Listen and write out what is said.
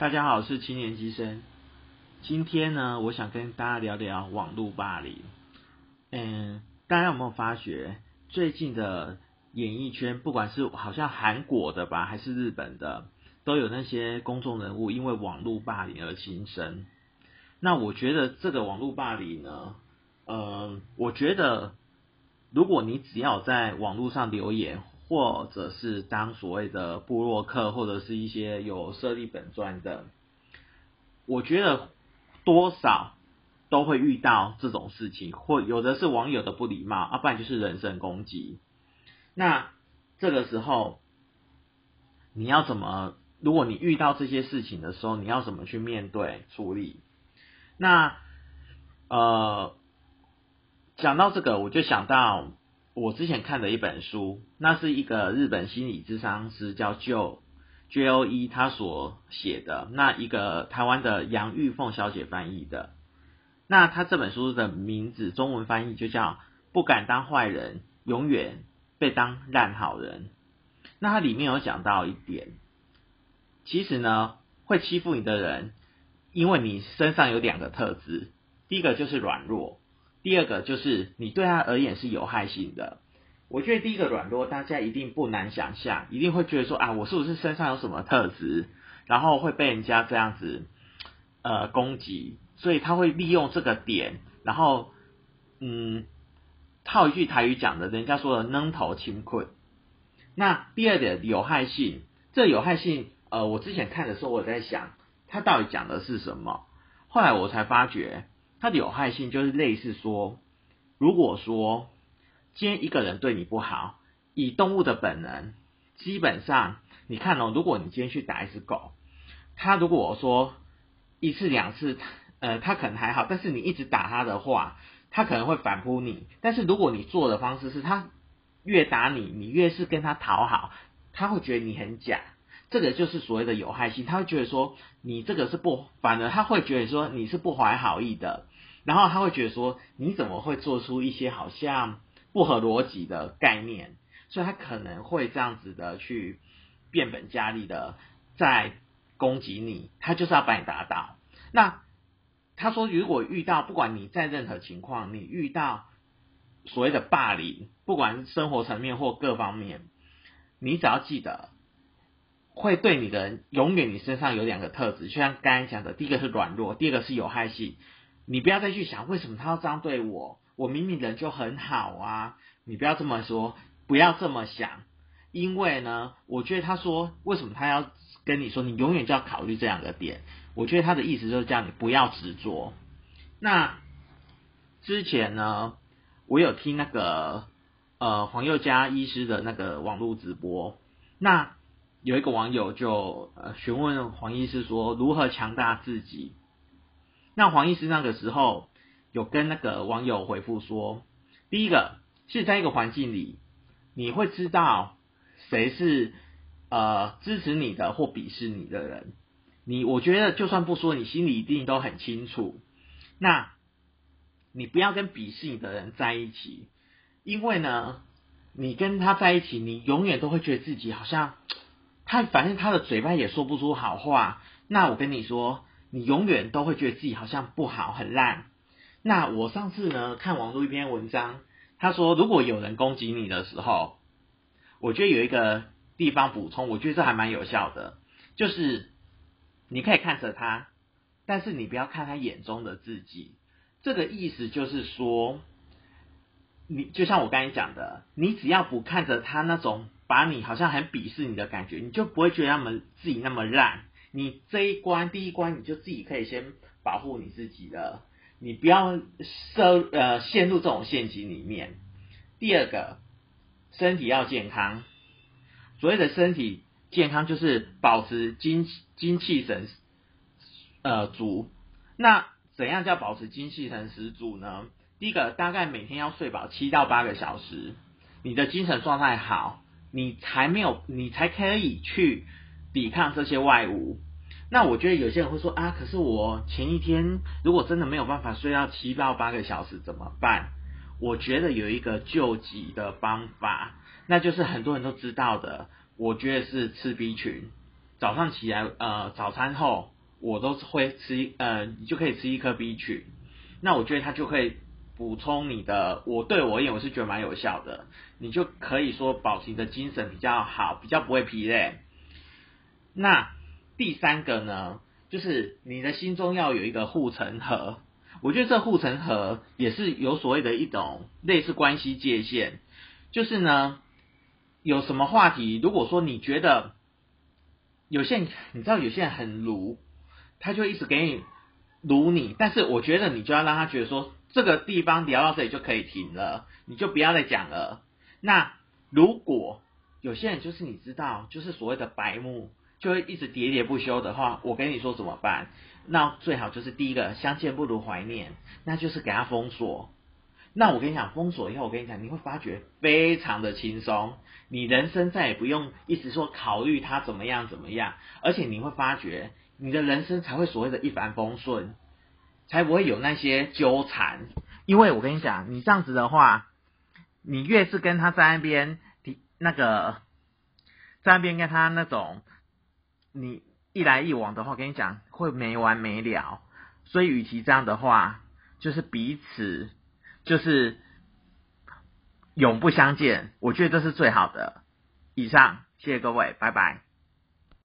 大家好，我是七年级生。今天呢，我想跟大家聊聊网络霸凌。嗯，大家有没有发觉，最近的演艺圈，不管是好像韩国的吧，还是日本的，都有那些公众人物因为网络霸凌而轻生。那我觉得这个网络霸凌呢，呃，我觉得如果你只要在网络上留言，或者是当所谓的部落客，或者是一些有设立本专的，我觉得多少都会遇到这种事情，或有的是网友的不礼貌，啊，不然就是人身攻击。那这个时候你要怎么？如果你遇到这些事情的时候，你要怎么去面对处理？那呃，讲到这个，我就想到。我之前看的一本书，那是一个日本心理智商师叫 Joe J O E 他所写的，那一个台湾的杨玉凤小姐翻译的。那他这本书的名字中文翻译就叫《不敢当坏人，永远被当烂好人》。那它里面有讲到一点，其实呢，会欺负你的人，因为你身上有两个特质，第一个就是软弱。第二个就是你对他而言是有害性的。我觉得第一个软弱，大家一定不难想象，一定会觉得说啊，我是不是身上有什么特质，然后会被人家这样子呃攻击，所以他会利用这个点，然后嗯套一句台语讲的，人家说的扔头轻困。那第二点有害性，这有害性呃，我之前看的时候我在想，他到底讲的是什么？后来我才发觉。它的有害性就是类似说，如果说今天一个人对你不好，以动物的本能，基本上你看哦，如果你今天去打一只狗，它如果说一次两次，呃，它可能还好，但是你一直打它的话，它可能会反扑你。但是如果你做的方式是它越打你，你越是跟它讨好，它会觉得你很假。这个就是所谓的有害性，他会觉得说你这个是不，反而他会觉得说你是不怀好意的。然后他会觉得说，你怎么会做出一些好像不合逻辑的概念？所以他可能会这样子的去变本加厉的在攻击你，他就是要把你打倒。那他说，如果遇到不管你在任何情况，你遇到所谓的霸凌，不管是生活层面或各方面，你只要记得，会对你的人，永远你身上有两个特质，就像刚才讲的，第一个是软弱，第二个是有害性。你不要再去想为什么他要这样对我，我明明人就很好啊！你不要这么说，不要这么想，因为呢，我觉得他说为什么他要跟你说，你永远就要考虑这两个点。我觉得他的意思就是叫你不要执着。那之前呢，我有听那个呃黄宥嘉医师的那个网络直播，那有一个网友就呃询问黄医师说如何强大自己。那黄医师那个时候有跟那个网友回复说，第一个是在一个环境里，你会知道谁是呃支持你的或鄙视你的人。你我觉得就算不说，你心里一定都很清楚。那你不要跟鄙视你的人在一起，因为呢，你跟他在一起，你永远都会觉得自己好像他反正他的嘴巴也说不出好话。那我跟你说。你永远都会觉得自己好像不好、很烂。那我上次呢看网络一篇文章，他说如果有人攻击你的时候，我觉得有一个地方补充，我觉得这还蛮有效的，就是你可以看着他，但是你不要看他眼中的自己。这个意思就是说，你就像我刚才讲的，你只要不看着他那种把你好像很鄙视你的感觉，你就不会觉得他们自己那么烂。你这一关第一关你就自己可以先保护你自己了，你不要涉呃陷入这种陷阱里面。第二个，身体要健康。所谓的身体健康就是保持精精气神呃足。那怎样叫保持精气神十足呢？第一个，大概每天要睡饱七到八个小时，你的精神状态好，你才没有你才可以去。抵抗这些外物，那我觉得有些人会说啊，可是我前一天如果真的没有办法睡到七到八个小时怎么办？我觉得有一个救急的方法，那就是很多人都知道的，我觉得是吃 B 群。早上起来呃早餐后，我都会吃呃你就可以吃一颗 B 群，那我觉得它就会补充你的，我对我而言我是觉得蛮有效的，你就可以说保持你的精神比较好，比较不会疲累。那第三个呢，就是你的心中要有一个护城河。我觉得这护城河也是有所谓的一种类似关系界限，就是呢，有什么话题，如果说你觉得有些，你知道有些人很鲁，他就一直给你鲁你，但是我觉得你就要让他觉得说这个地方聊到这里就可以停了，你就不要再讲了。那如果有些人就是你知道，就是所谓的白目。就会一直喋喋不休的话，我跟你说怎么办？那最好就是第一个，相见不如怀念，那就是给他封锁。那我跟你讲，封锁以后，我跟你讲，你会发觉非常的轻松，你人生再也不用一直说考虑他怎么样怎么样，而且你会发觉你的人生才会所谓的一帆风顺，才不会有那些纠缠。因为我跟你讲，你这样子的话，你越是跟他在那边，那个在那边跟他那种。你一来一往的话，跟你讲会没完没了，所以与其这样的话，就是彼此就是永不相见，我觉得这是最好的。以上，谢谢各位，拜拜。